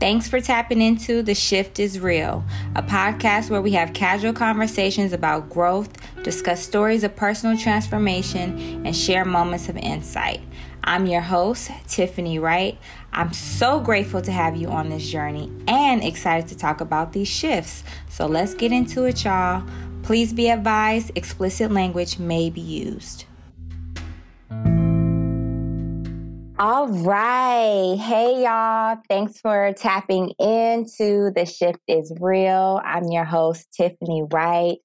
Thanks for tapping into The Shift is Real, a podcast where we have casual conversations about growth, discuss stories of personal transformation, and share moments of insight. I'm your host, Tiffany Wright. I'm so grateful to have you on this journey and excited to talk about these shifts. So let's get into it, y'all. Please be advised explicit language may be used. All right. Hey, y'all. Thanks for tapping into The Shift is Real. I'm your host, Tiffany Wright.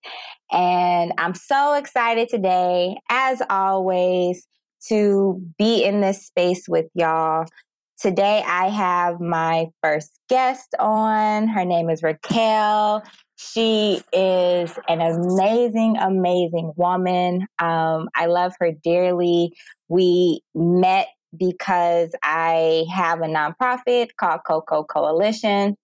And I'm so excited today, as always, to be in this space with y'all. Today, I have my first guest on. Her name is Racquel. She is an amazing, amazing woman. Um, I love her dearly. We met because I have a nonprofit called Coco Coalition.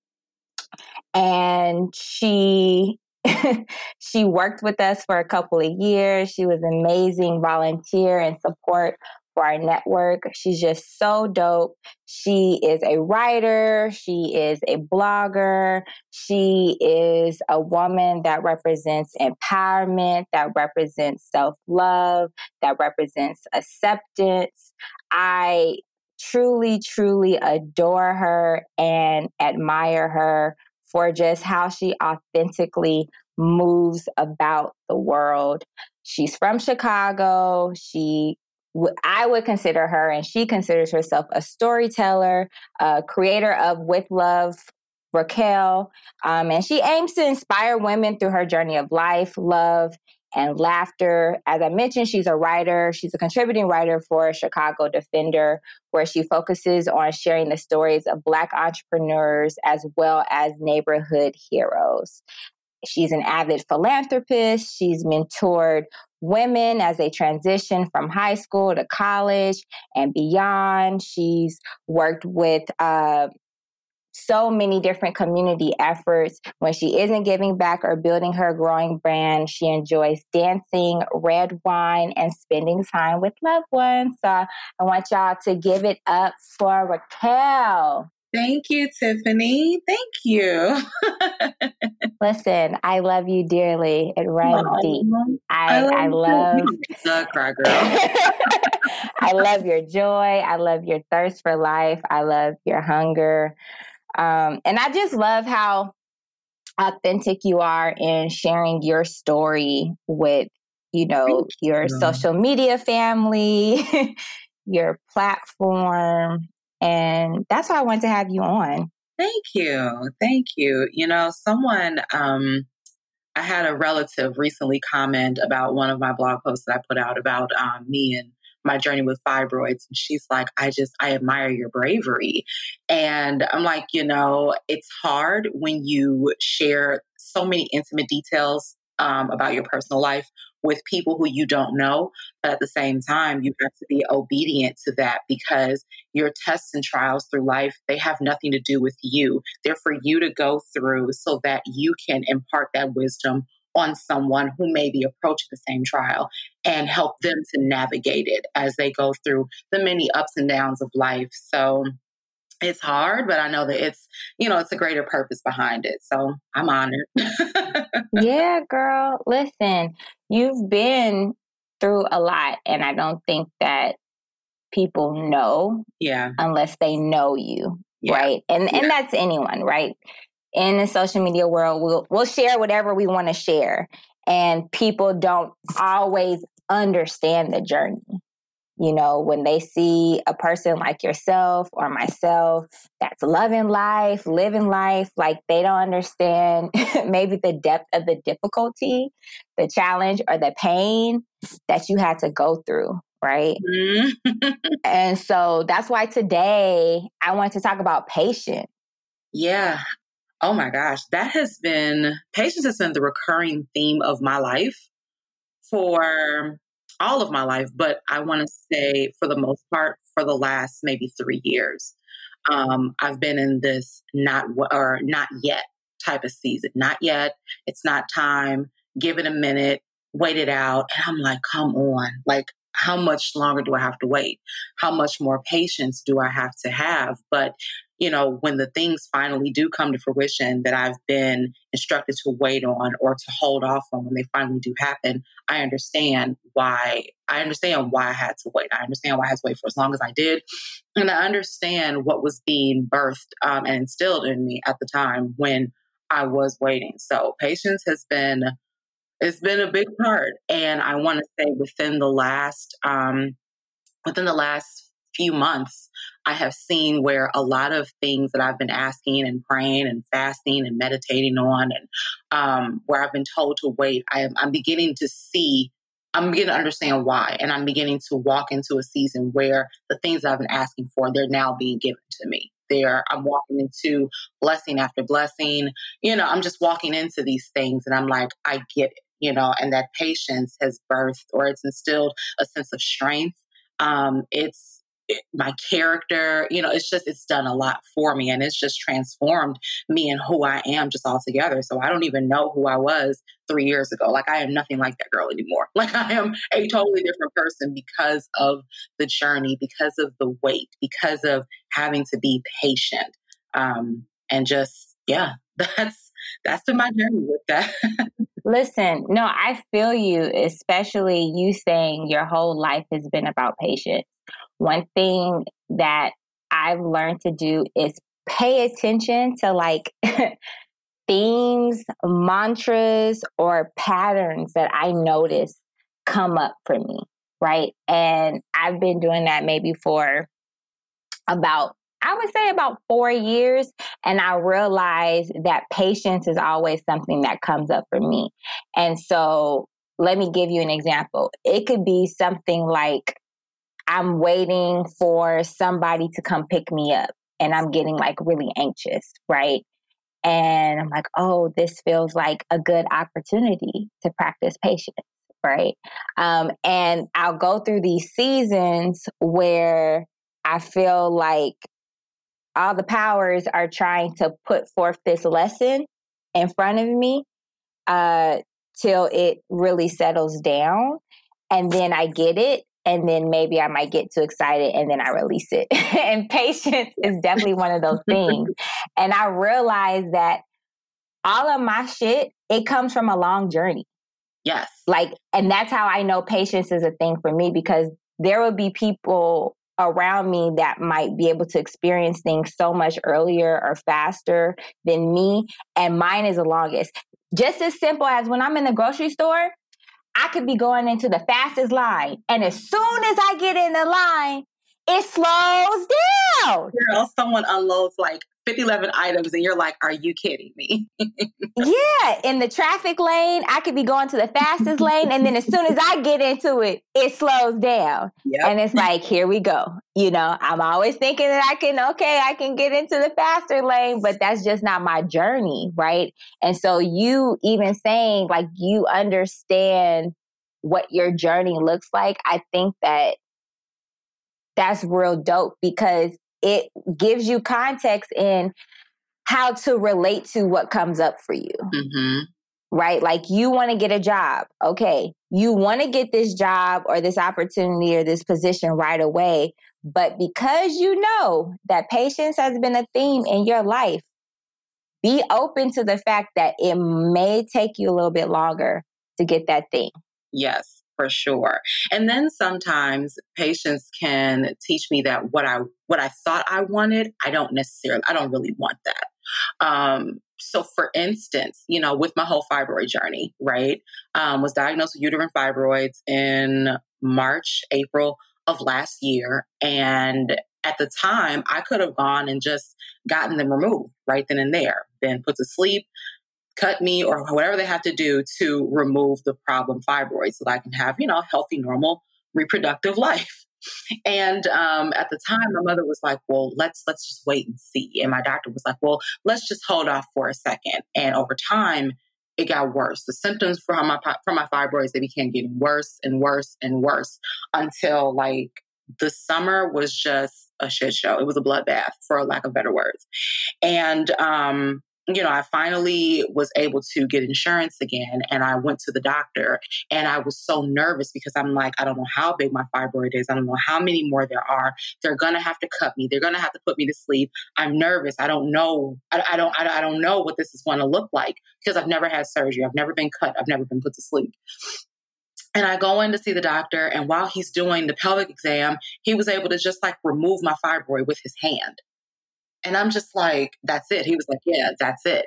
And she she worked with us for a couple of years. She was amazing volunteer and support for our network. She's just so dope. She is a writer, she is a blogger, she is a woman that represents empowerment, that represents self love, that represents acceptance. I truly, truly adore her and admire her for just how she authentically moves about the world. She's from Chicago. She I would consider her, and she considers herself a storyteller, a creator of With Love, Racquel. Um, and she aims to inspire women through her journey of life, love, and laughter. As I mentioned, she's a writer. She's a contributing writer for Chicago Defender, where she focuses on sharing the stories of Black entrepreneurs as well as neighborhood heroes. She's an avid philanthropist. She's mentored women as they transition from high school to college and beyond. She's worked with uh, so many different community efforts. When she isn't giving back or building her growing brand, she enjoys dancing, red wine, and spending time with loved ones. So I want y'all to give it up for Racquel. Thank you, Tiffany. Thank you. Listen, I love you dearly. It runs oh, deep. I, I love, love cry girl. I love your joy. I love your thirst for life. I love your hunger. Um, and I just love how authentic you are in sharing your story with, you know, your social media family, your platform. And that's why I wanted to have you on. Thank you. Thank you. You know, someone, um, I had a relative recently comment about one of my blog posts that I put out about um, me and my journey with fibroids. And she's like, I just, I admire your bravery. And I'm like, you know, it's hard when you share so many intimate details um, about your personal life with people who you don't know. But at the same time, you have to be obedient to that because your tests and trials through life, they have nothing to do with you. They're for you to go through so that you can impart that wisdom on someone who may be approaching the same trial and help them to navigate it as they go through the many ups and downs of life. So it's hard, but I know that it's, you know, it's a greater purpose behind it. So I'm honored. yeah, girl. Listen, you've been through a lot, and I don't think that people know. Yeah. Unless they know you. Yeah. Right. And yeah. and that's anyone, right? In the social media world, we'll we'll share whatever we want to share. And people don't always understand the journey. You know, when they see a person like yourself or myself that's loving life, living life, like they don't understand maybe the depth of the difficulty, the challenge, or the pain that you had to go through right? Mm-hmm. and so that's why today I want to talk about patience. Yeah. Oh my gosh. That has been, patience has been the recurring theme of my life for all of my life, but I want to say for the most part, for the last maybe three years, um, I've been in this not or not yet type of season. Not yet. It's not time. Give it a minute. Wait it out. And I'm like, come on. Like, how much longer do I have to wait? How much more patience do I have to have? But you know, when the things finally do come to fruition that I've been instructed to wait on or to hold off on when they finally do happen, I understand why. I understand why I had to wait. I understand why I had to wait for as long as I did. And I understand what was being birthed um, and instilled in me at the time when I was waiting. So patience has been it's been a big part. And I want to say within the last um, within the last few months, I have seen where a lot of things that I've been asking and praying and fasting and meditating on, and um, where I've been told to wait, I am, I'm beginning to see, I'm beginning to understand why. And I'm beginning to walk into a season where the things I've been asking for, they're now being given to me. There, I'm walking into blessing after blessing. You know, I'm just walking into these things and I'm like, I get it, you know, and that patience has birthed or it's instilled a sense of strength. Um, it's my character you know it's just it's done a lot for me and it's just transformed me and who i am just altogether so i don't even know who i was three years ago. Like i am nothing like that girl anymore. Like i am a totally different person because of the journey because of the wait because of having to be patient um and just yeah that's that's been my journey with that Listen, no, I feel you, especially you saying your whole life has been about patience. One thing that I've learned to do is pay attention to like themes, mantras, or patterns that I notice come up for me, right? And I've been doing that maybe for about I would say about four years. And I realized that patience is always something that comes up for me. And so let me give you an example. It could be something like I'm waiting for somebody to come pick me up and I'm getting like really anxious, right? And I'm like, oh, this feels like a good opportunity to practice patience, right? Um, and I'll go through these seasons where I feel like all the powers are trying to put forth this lesson in front of me uh, till it really settles down. And then I get it and then maybe I might get too excited and then I release it. and patience is definitely one of those things. and I realized that all of my shit, it comes from a long journey. Yes. Like, and that's how I know patience is a thing for me because there will be people around me that might be able to experience things so much earlier or faster than me. And mine is the longest. Just as simple as when I'm in the grocery store, I could be going into the fastest line. And as soon as I get in the line, it slows down. Girl, someone unloads like 50, 11 items and you're like, are you kidding me? yeah. In the traffic lane, I could be going to the fastest lane. And then as soon as I get into it, it slows down. Yep. And it's like, here we go. You know, I'm always thinking that I can, okay, I can get into the faster lane, but that's just not my journey. Right. And so you even saying like you understand what your journey looks like, I think that that's real dope because it gives you context in how to relate to what comes up for you. Mm-hmm. Right? Like you want to get a job. Okay. You want to get this job or this opportunity or this position right away. But because you know that patience has been a theme in your life, be open to the fact that it may take you a little bit longer to get that thing. Yes for sure. And then sometimes patience can teach me that what I what I thought I wanted, I don't necessarily I don't really want that. Um, so for instance, you know, with my whole fibroid journey, right? Um, was diagnosed with uterine fibroids in March, April of last year. And at the time, I could have gone and just gotten them removed right then and there, been put to sleep, cut me or whatever they have to do to remove the problem fibroids so that I can have, you know, healthy, normal reproductive life. And um, at the time, my mother was like, "Well, let's let's just wait and see." And my doctor was like, "Well, let's just hold off for a second. And over time, it got worse. The symptoms from my from my fibroids they began getting worse and worse and worse until like the summer was just a shit show. It was a bloodbath, for lack of better words. And um, you know, I finally was able to get insurance again and I went to the doctor and I was so nervous because I'm like, I don't know how big my fibroid is. I don't know how many more there are. They're going to have to cut me. They're going to have to put me to sleep. I'm nervous. I don't know. I, I don't, I, I don't know what this is going to look like because I've never had surgery. I've never been cut. I've never been put to sleep. And I go in to see the doctor, and while he's doing the pelvic exam, he was able to just like remove my fibroid with his hand. And I'm just like, that's it. He was like, yeah, that's it.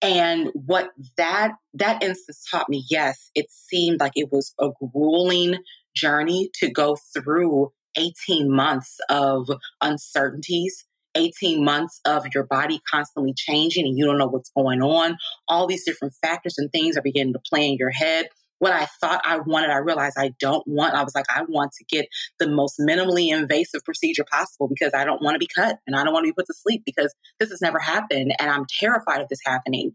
And what that that instance taught me, yes, it seemed like it was a grueling journey to go through 18 months of uncertainties 18 months of your body constantly changing and you don't know what's going on. All these different factors and things are beginning to play in your head what I thought I wanted, I realized I don't want. I was like, I want to get the most minimally invasive procedure possible because I don't want to be cut and I don't want to be put to sleep because this has never happened and I'm terrified of this happening.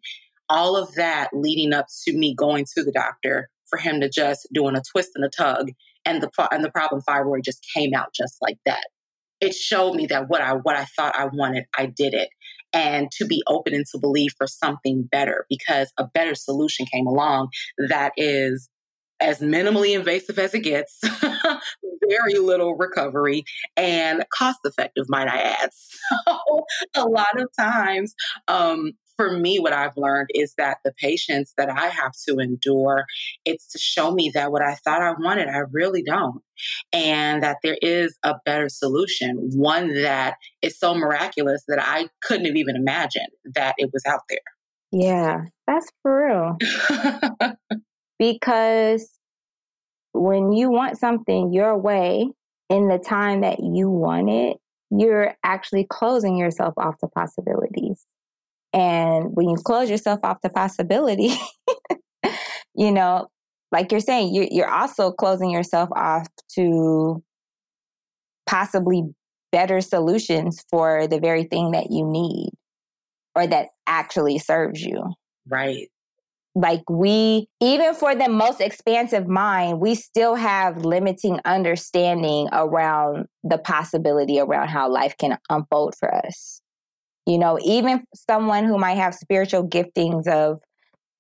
All of that leading up to me going to the doctor for him to just doing a twist and a tug and the and the problem fibroid just came out just like that. It showed me that what I what I thought I wanted, I did it and to be open and to believe for something better because a better solution came along that is as minimally invasive as it gets, very little recovery, and cost effective, might I add. So, a lot of times, um, for me, what I've learned is that the patience that I have to endure, it's to show me that what I thought I wanted, I really don't. And that there is a better solution, one that is so miraculous that I couldn't have even imagined that it was out there. Yeah, that's for real. because when you want something your way in the time that you want it, you're actually closing yourself off to possibilities. And when you close yourself off to possibility, you know, like you're saying, you, you're also closing yourself off to possibly better solutions for the very thing that you need or that actually serves you. Right. Like we, even for the most expansive mind, we still have limiting understanding around the possibility around how life can unfold for us. You know, even someone who might have spiritual giftings of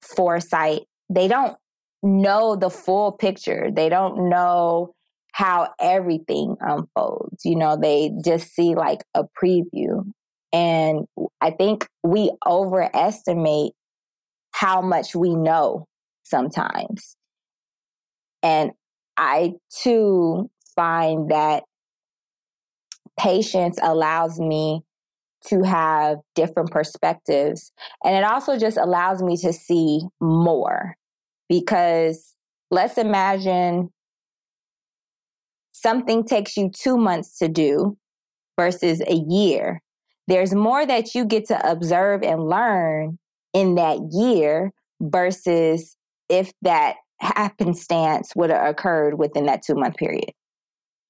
foresight, they don't know the full picture. They don't know how everything unfolds. You know, they just see like a preview. And I think we overestimate how much we know sometimes. And I too find that patience allows me to have different perspectives. And it also just allows me to see more because let's imagine something takes you two months to do versus a year. There's more that you get to observe and learn in that year versus if that happenstance would have occurred within that two month period.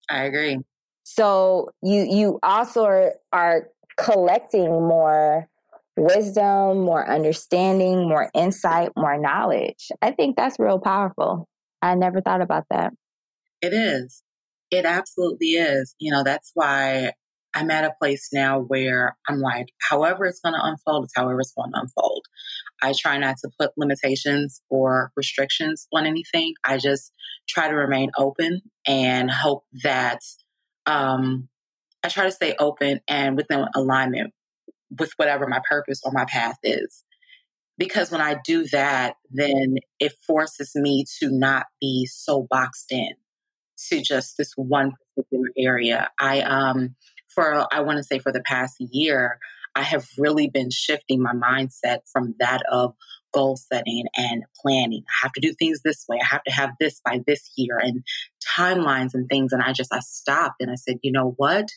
I agree. So you you also are, are collecting more wisdom, more understanding, more insight, more knowledge. I think that's real powerful. I never thought about that. It is. It absolutely is. You know, that's why I'm at a place now where I'm like, however it's going to unfold, it's however it's going to unfold. I try not to put limitations or restrictions on anything. I just try to remain open and hope that um, I try to stay open and within alignment with whatever my purpose or my path is. Because when I do that, then it forces me to not be so boxed in to just this one particular area. I um for I want to say for the past year, I have really been shifting my mindset from that of goal setting and planning. I have to do things this way. I have to have this by this year and timelines and things. And I just, I stopped and I said, you know what?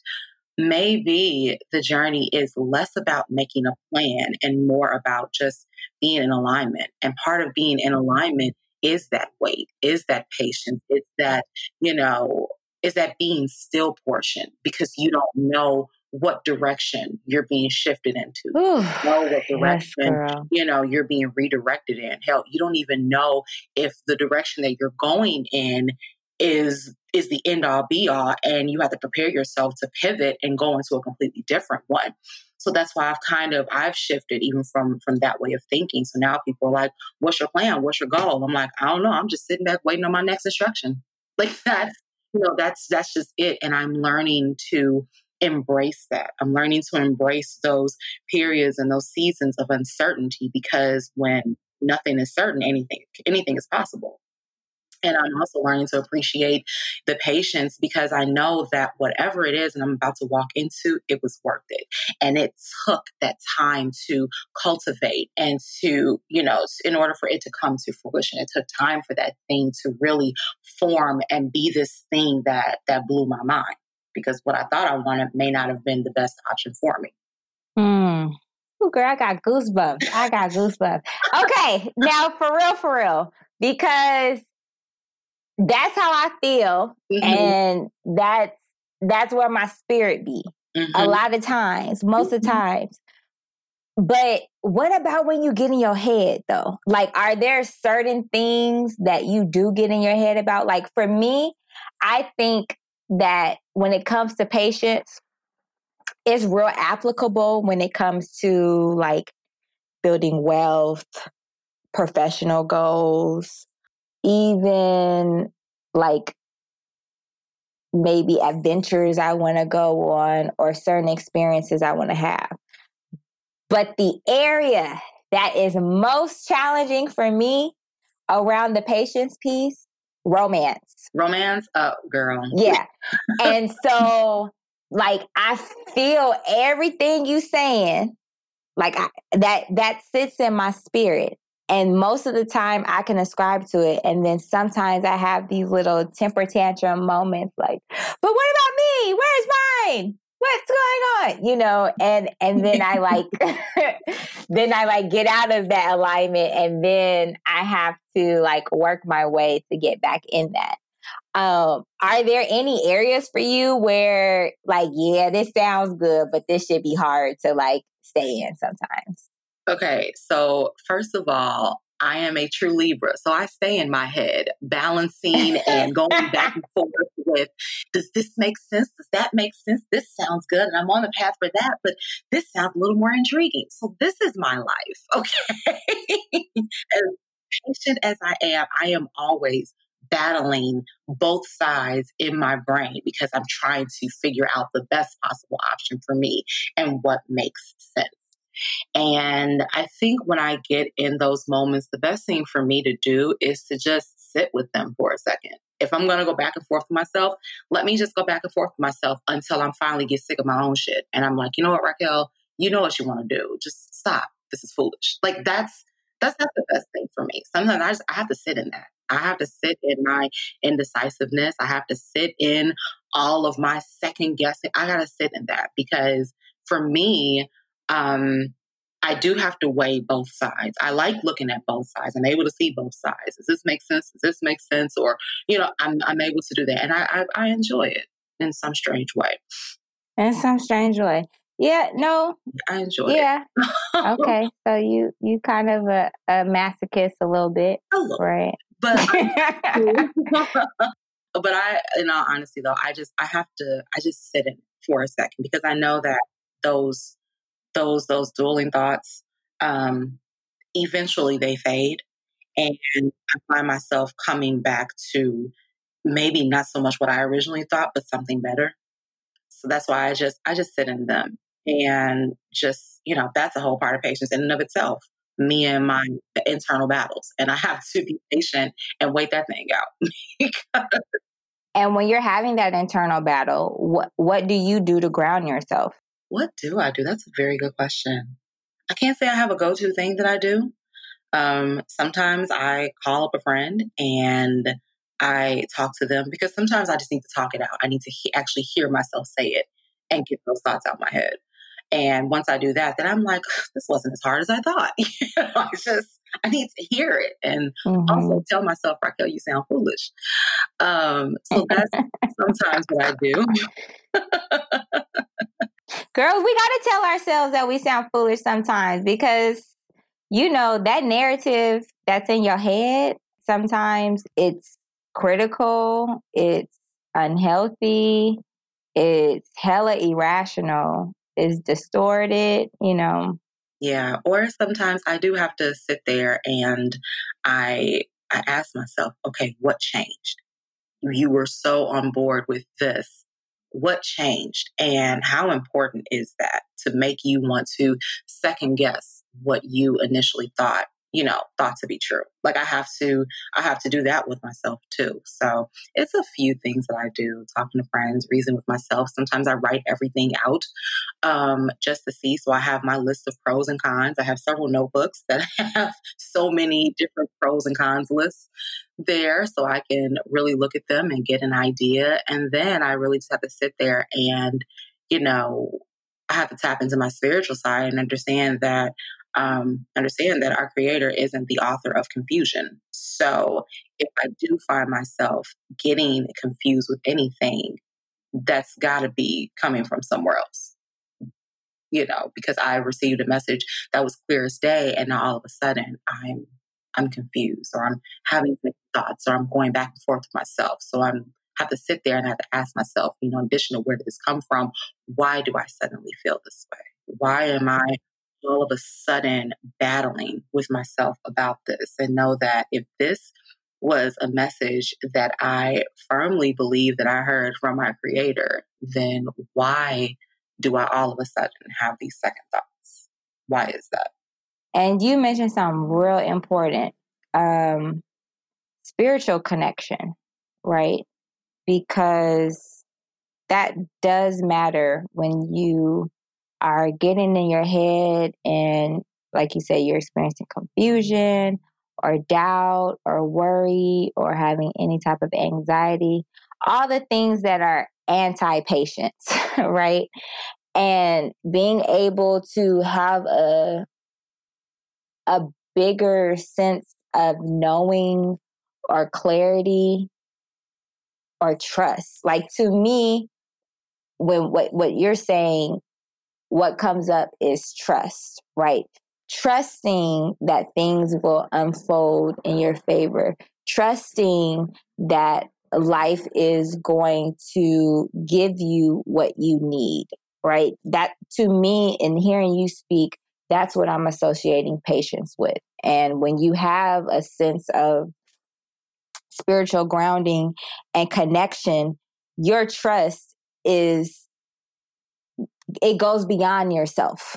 Maybe the journey is less about making a plan and more about just being in alignment. And part of being in alignment is that wait, is that patience, is that, you know, is that being still portion because you don't know what direction you're being shifted into. Ooh, know what direction yes, you know you're being redirected in. Hell, you don't even know if the direction that you're going in is is the end all be all and you have to prepare yourself to pivot and go into a completely different one. So that's why I've kind of I've shifted even from from that way of thinking. So now people are like, "What's your plan? What's your goal?" I'm like, "I don't know. I'm just sitting back waiting on my next instruction." Like that's you know that's that's just it. And I'm learning to embrace that. I'm learning to embrace those periods and those seasons of uncertainty because when nothing is certain, anything anything is possible. And I'm also learning to appreciate the patience because I know that whatever it is and I'm about to walk into, it was worth it. And it took that time to cultivate and to, you know, in order for it to come to fruition, it took time for that thing to really form and be this thing that that blew my mind because what I thought I wanted may not have been the best option for me. Mm. Ooh, girl, I got goosebumps. I got goosebumps. Okay, now for real, for real, because that's how I feel, mm-hmm. and that's that's where my spirit be. Mm-hmm. A lot of times, most of the mm-hmm. times. But what about when you get in your head though? Like, are there certain things that you do get in your head about? Like for me, I think that when it comes to patience, it's real applicable when it comes to like building wealth, professional goals, even like maybe adventures I want to go on or certain experiences I want to have. But the area that is most challenging for me around the patience piece, romance. Romance? Oh, girl. Yeah. and so like I feel everything you saying, like I, that that sits in my spirit. And most of the time I can ascribe to it. And then sometimes I have these little temper tantrum moments like, but what about me? Where's mine? What's going on? You know, and and then I like then I like get out of that alignment and then I have to like work my way to get back in that. Um, are there any areas for you where like, yeah, this sounds good, but this should be hard to like stay in sometimes? Okay, so first of all, I am a true Libra. So I stay in my head, balancing and going back and forth with does this make sense? Does that make sense? This sounds good. And I'm on the path for that, but this sounds a little more intriguing. So this is my life. Okay. as patient as I am, I am always battling both sides in my brain because I'm trying to figure out the best possible option for me and what makes sense. And I think when I get in those moments, the best thing for me to do is to just sit with them for a second. If I'm going to go back and forth with myself, let me just go back and forth with myself until I'm finally get sick of my own shit. And I'm like, you know what, Racquel, you know what you want to do. Just stop. This is foolish. Like that's that's not the best thing for me. Sometimes I just I have to sit in that. I have to sit in my indecisiveness. I have to sit in all of my second guessing. I got to sit in that because for me, um, I do have to weigh both sides. I like looking at both sides. I'm able to see both sides. Does this make sense? Does this make sense? Or, you know, I'm, I'm able to do that. And I, I, I enjoy it in some strange way. In some strange way. Yeah, no. I enjoy yeah. it. Yeah. okay. So you you kind of a, a masochist a little bit. A little. Right. But but I in all honesty though, I just I have to I just sit in for a second because I know that those those those dueling thoughts um eventually they fade and I find myself coming back to maybe not so much what I originally thought, but something better. So that's why I just I just sit in them and just you know that's a whole part of patience in and of itself me and my internal battles. And I have to be patient and wait that thing out. and when you're having that internal battle, what what do you do to ground yourself? What do I do? That's a very good question. I can't say I have a go-to thing that I do. Um, sometimes I call up a friend and I talk to them because sometimes I just need to talk it out. I need to he- actually hear myself say it and get those thoughts out of my head. And once I do that, then I'm like, this wasn't as hard as I thought. you know, I just, I need to hear it and mm-hmm. also tell myself, Racquel, you sound foolish. Um, so that's sometimes what I do. Girls, we got to tell ourselves that we sound foolish sometimes because, you know, that narrative that's in your head, sometimes it's critical, it's unhealthy, it's hella irrational it's distorted, you know. Yeah, or sometimes I do have to sit there and I I ask myself, okay, what changed? You were so on board with this. What changed? And how important is that to make you want to second guess what you initially thought you know thought to be true. Like i have to i have to do that with myself too. So it's a few things that i do talking to friends reason with myself. Sometimes i write everything out um, just to see. So i have my list of pros and cons. I have several notebooks that have so many different pros and cons lists there so i can really look at them and get an idea. And then i really just have to sit there and you know I have to tap into my spiritual side and understand that um, understand that our creator isn't the author of confusion. So if I do find myself getting confused with anything, that's got to be coming from somewhere else. You know, because I received a message that was clear as day, and now all of a sudden I'm I'm confused, or I'm having thoughts, or I'm going back and forth with myself. So I'm have to sit there and I have to ask myself, you know, in addition to where did this come from? Why do I suddenly feel this way? Why am I all of a sudden battling with myself about this and know that if this was a message that I firmly believe that I heard from my creator, then why do I all of a sudden have these second thoughts? Why is that? And you mentioned something real important um, spiritual connection, right? Because that does matter when you are getting in your head and like you say you're experiencing confusion or doubt or worry or having any type of anxiety all the things that are anti-patience right? And being able to have a a bigger sense of knowing or clarity or trust. Like to me when what what you're saying what comes up is trust, right? Trusting that things will unfold in your favor, trusting that life is going to give you what you need, right? That to me, in hearing you speak, that's what I'm associating patience with. And when you have a sense of spiritual grounding and connection, your trust is it goes beyond yourself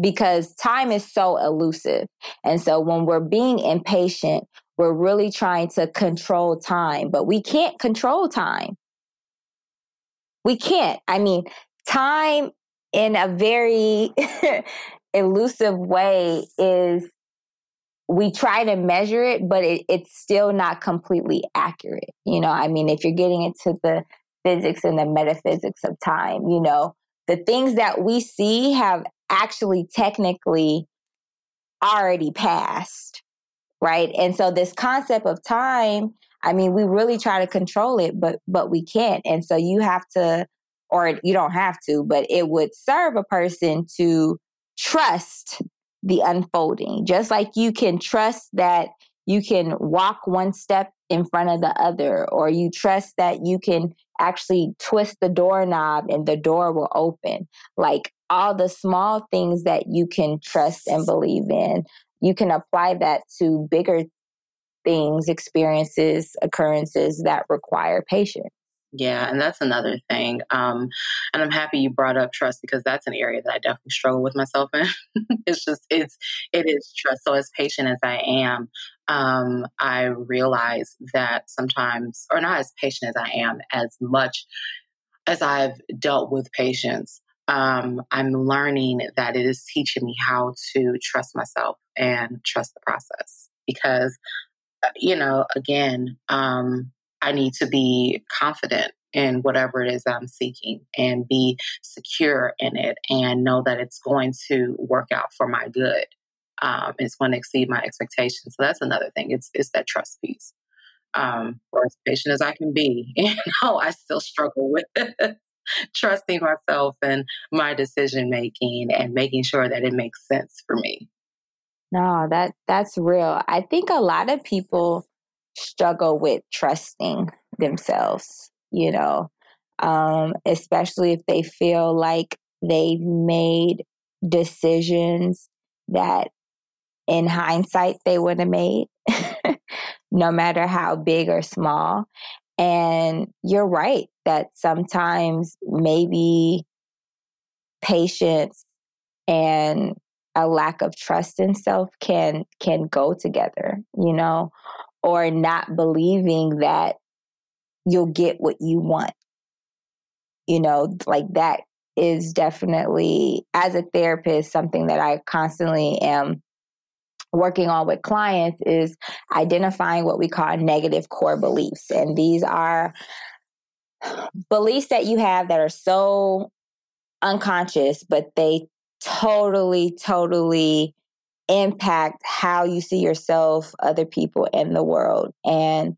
because time is so elusive. And so when we're being impatient, we're really trying to control time, but we can't control time. We can't. I mean, time in a very elusive way is we try to measure it, but it, it's still not completely accurate. You know, I mean, if you're getting into the physics and the metaphysics of time. You know, the things that we see have actually technically already passed, right? And so this concept of time, I mean, we really try to control it, but but we can't. And so you have to or you don't have to, but it would serve a person to trust the unfolding. Just like you can trust that you can walk one step in front of the other, or you trust that you can actually twist the doorknob and the door will open. Like all the small things that you can trust and believe in, you can apply that to bigger things, experiences, occurrences that require patience. Yeah, and that's another thing. Um, and I'm happy you brought up trust because that's an area that I definitely struggle with myself in. it's just it's it is trust. So as patient as I am, um, I realize that sometimes, or not as patient as I am, as much as I've dealt with patience, um, I'm learning that it is teaching me how to trust myself and trust the process because, uh, you know, again. Um, I need to be confident in whatever it is I'm seeking and be secure in it and know that it's going to work out for my good. Um, it's going to exceed my expectations. So that's another thing. It's it's that trust piece. Um, for as patient as I can be, you know, I still struggle with trusting myself and my decision making and making sure that it makes sense for me. No, that that's real. I think a lot of people struggle with trusting themselves, you know, um, especially if they feel like they've made decisions that in hindsight they would have made, no matter how big or small. And you're right that sometimes maybe patience and a lack of trust in self can can go together, you know, or not believing that you'll get what you want. You know, like that is definitely as a therapist something that I constantly am working on with clients is identifying what we call negative core beliefs. And these are beliefs that you have that are so unconscious, but they totally, totally impact how you see yourself, other people, in the world. And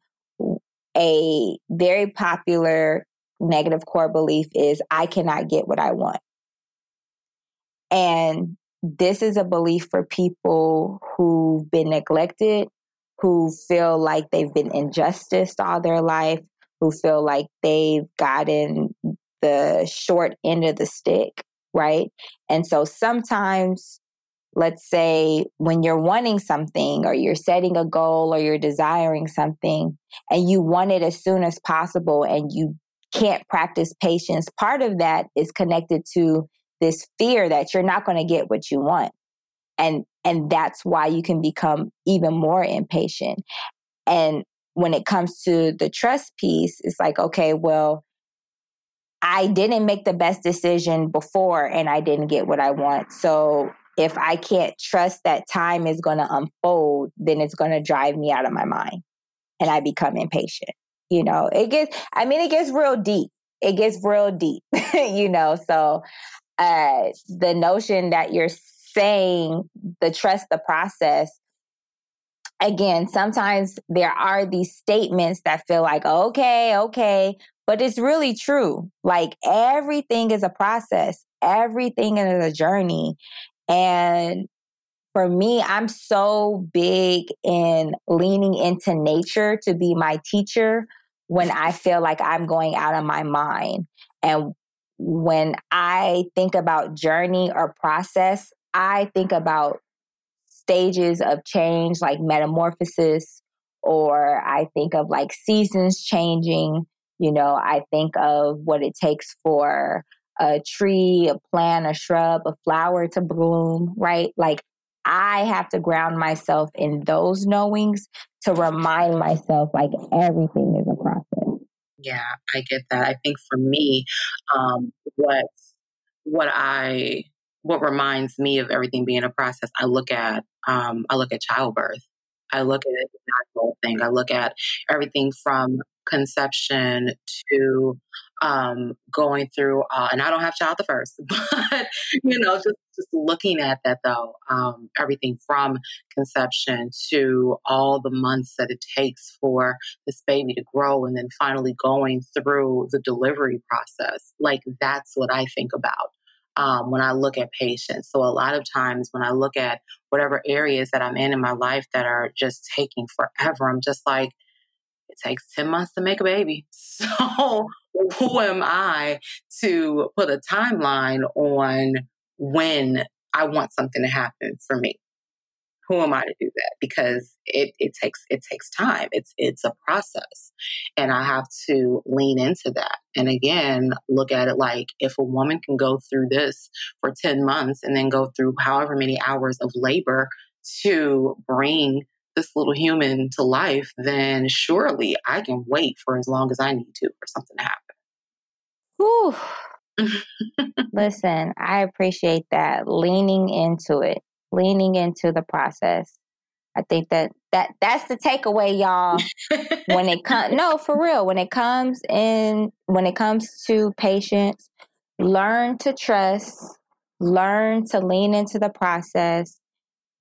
a very popular negative core belief is I cannot get what I want. And this is a belief for people who've been neglected, who feel like they've been injustice all their life, who feel like they've gotten the short end of the stick, right? And so sometimes, let's say when you're wanting something or you're setting a goal or you're desiring something and you want it as soon as possible and you can't practice patience, part of that is connected to this fear that you're not going to get what you want. And and that's why you can become even more impatient. And when it comes to the trust piece, it's like, okay, well, I didn't make the best decision before and I didn't get what I want. So if I can't trust that time is going to unfold, then it's going to drive me out of my mind and I become impatient. You know, it gets, I mean, it gets real deep. It gets real deep, you know. So uh, the notion that you're saying the trust the process again sometimes there are these statements that feel like okay okay but it's really true like everything is a process everything is a journey and for me i'm so big in leaning into nature to be my teacher when i feel like i'm going out of my mind and when I think about journey or process, I think about stages of change like metamorphosis, or I think of like seasons changing. You know, I think of what it takes for a tree, a plant, a shrub, a flower to bloom, right? Like I have to ground myself in those knowings to remind myself like everything is a process. Yeah, I get that. I think for me, um, what what I what reminds me of everything being a process, I look at um, I look at childbirth. I look at it that whole thing. I look at everything from conception to um, going through, uh, and I don't have child the first, but you know, just just looking at that though, um, everything from conception to all the months that it takes for this baby to grow, and then finally going through the delivery process, like that's what I think about. Um, when I look at patience. So, a lot of times when I look at whatever areas that I'm in in my life that are just taking forever, I'm just like, it takes 10 months to make a baby. So, who am I to put a timeline on when I want something to happen for me? Who am I to do that? Because it, it takes it takes time. It's it's a process. And I have to lean into that. And again, look at it like if a woman can go through this for 10 months and then go through however many hours of labor to bring this little human to life, then surely I can wait for as long as I need to for something to happen. Whew. Listen, I appreciate that. Leaning into it, leaning into the process. I think that that that's the takeaway, y'all. when it comes, no, for real. When it comes in, when it comes to patience, learn to trust, learn to lean into the process,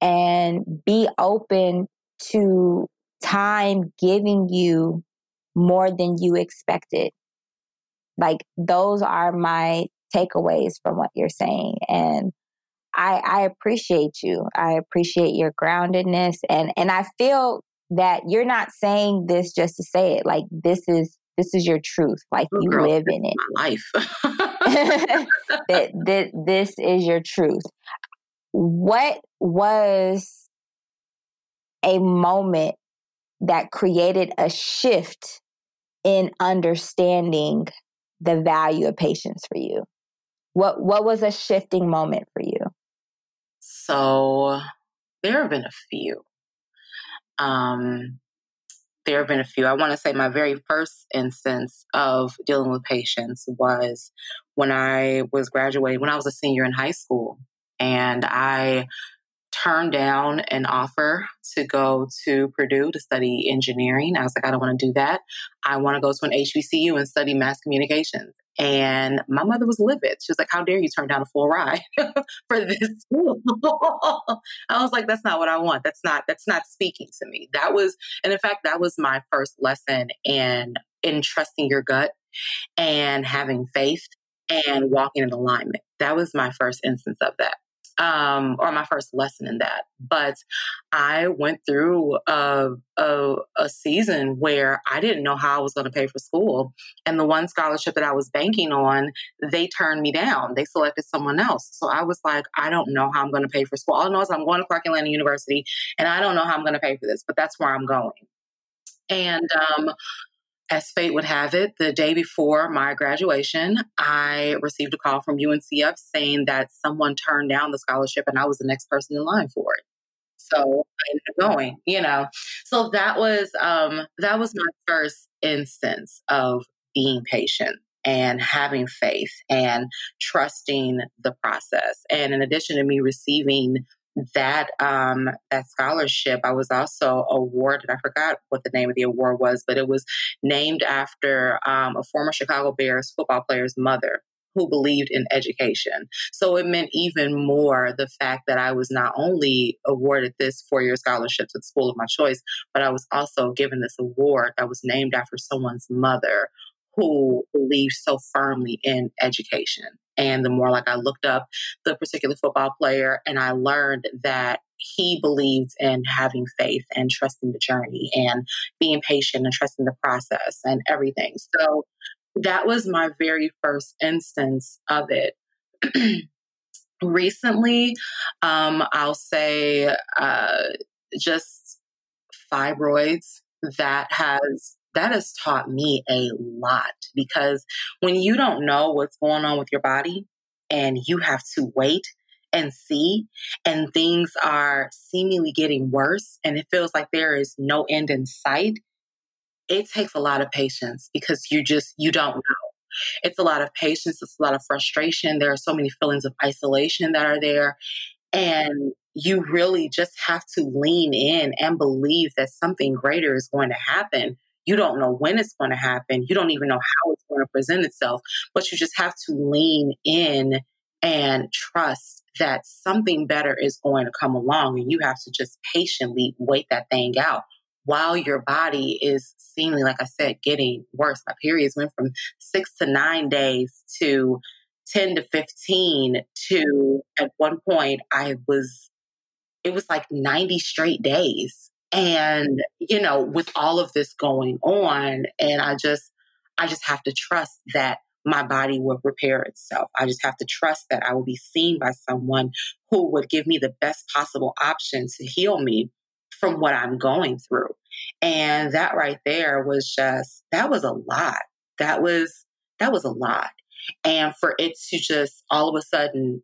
and be open to time giving you more than you expected. Like those are my takeaways from what you're saying. And I, I appreciate you. I appreciate your groundedness and and I feel that you're not saying this just to say it. Like this is this is your truth. Like oh, you girl, live in it. My life. that, that this is your truth. What was a moment that created a shift in understanding the value of patience for you? What what was a shifting moment for you? So there have been a few. Um, there have been a few. I want to say my very first instance of dealing with patience was when I was graduating, when I was a senior in high school. And I turned down an offer to go to Purdue to study engineering. I was like, I don't want to do that. I want to go to an HBCU and study mass communications. And my mother was livid. She was like, How dare you turn down a full ride for this school? I was like, That's not what I want. That's not that's not speaking to me. That was and in fact, that was my first lesson in in trusting your gut and having faith and walking in alignment. That was my first instance of that um, or my first lesson in that. But I went through a, a, a season where I didn't know how I was going to pay for school. And the one scholarship that I was banking on, they turned me down. They selected someone else. So I was like, I don't know how I'm going to pay for school. All I know is I'm going to Clark Atlanta University and I don't know how I'm going to pay for this, but that's where I'm going. And um, as fate would have it, the day before my graduation, I received a call from UNCF saying that someone turned down the scholarship and I was the next person in line for it. So I ended up going, you know. So that was um, that was my first instance of being patient and having faith and trusting the process. And in addition to me receiving that um, that scholarship, I was also awarded. I forgot what the name of the award was, but it was named after um, a former Chicago Bears football player's mother who believed in education. So it meant even more the fact that I was not only awarded this four year scholarship to the school of my choice, but I was also given this award that was named after someone's mother who believed so firmly in education. And the more like I looked up the particular football player and I learned that he believed in having faith and trusting the journey and being patient and trusting the process and everything. So that was my very first instance of it. Recently, um, I'll say uh, just fibroids that has that has taught me a lot because when you don't know what's going on with your body and you have to wait and see and things are seemingly getting worse and it feels like there is no end in sight it takes a lot of patience because you just you don't know. It's a lot of patience it's a lot of frustration there are so many feelings of isolation that are there and you really just have to lean in and believe that something greater is going to happen you don't know when it's going to happen. You don't even know how it's going to present itself, but you just have to lean in and trust that something better is going to come along. And you have to just patiently wait that thing out while your body is seemingly, like I said, getting worse. My periods went from six to nine days to 10 to 15 to at one point I was, it was like 90 straight days and you know with all of this going on and i just i just have to trust that my body will repair itself. I just have to trust that i will be seen by someone who would give me the best possible option to heal me from what i'm going through. And that right there was just that was a lot. That was that was a lot. And for it to just all of a sudden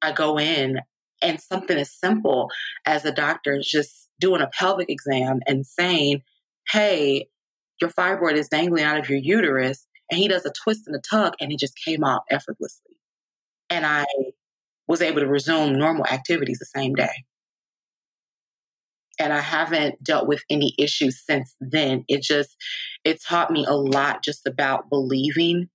i go in and something as simple as a doctor just doing a pelvic exam and saying, hey, your fibroid is dangling out of your uterus. And he does a twist and a tug and it just came out effortlessly. And I was able to resume normal activities the same day. And I haven't dealt with any issues since then. It just, it taught me a lot just about believing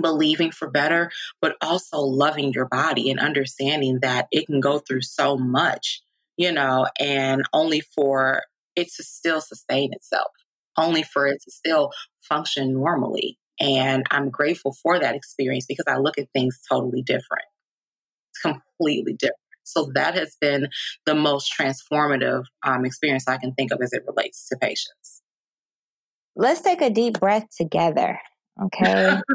believing for better, but also loving your body and understanding that it can go through so much you know, and only for it to still sustain itself, only for it to still function normally. And I'm grateful for that experience because I look at things totally different, completely different. So that has been the most transformative um, experience I can think of as it relates to patience. Let's take a deep breath together, okay?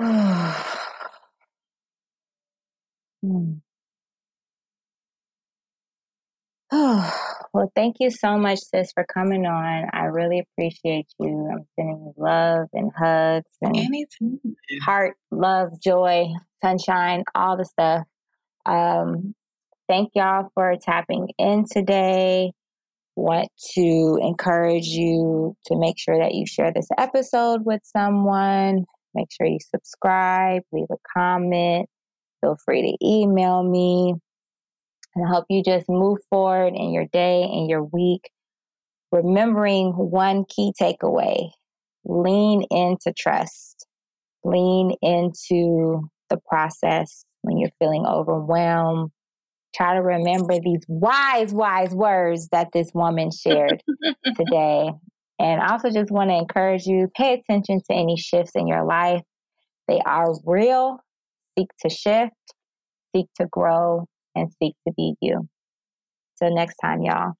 hmm. well, thank you so much, sis, for coming on. I really appreciate you. I'm sending you love and hugs and Anytime. heart, love, joy, sunshine, all the stuff. Um, thank y'all for tapping in today. Want to encourage you to make sure that you share this episode with someone. Make sure you subscribe, leave a comment. Feel free to email me and help you just move forward in your day and your week. Remembering one key takeaway lean into trust, lean into the process when you're feeling overwhelmed. Try to remember these wise, wise words that this woman shared today. And I also just want to encourage you pay attention to any shifts in your life. They are real. Seek to shift, seek to grow, and seek to be you. Till next time, y'all.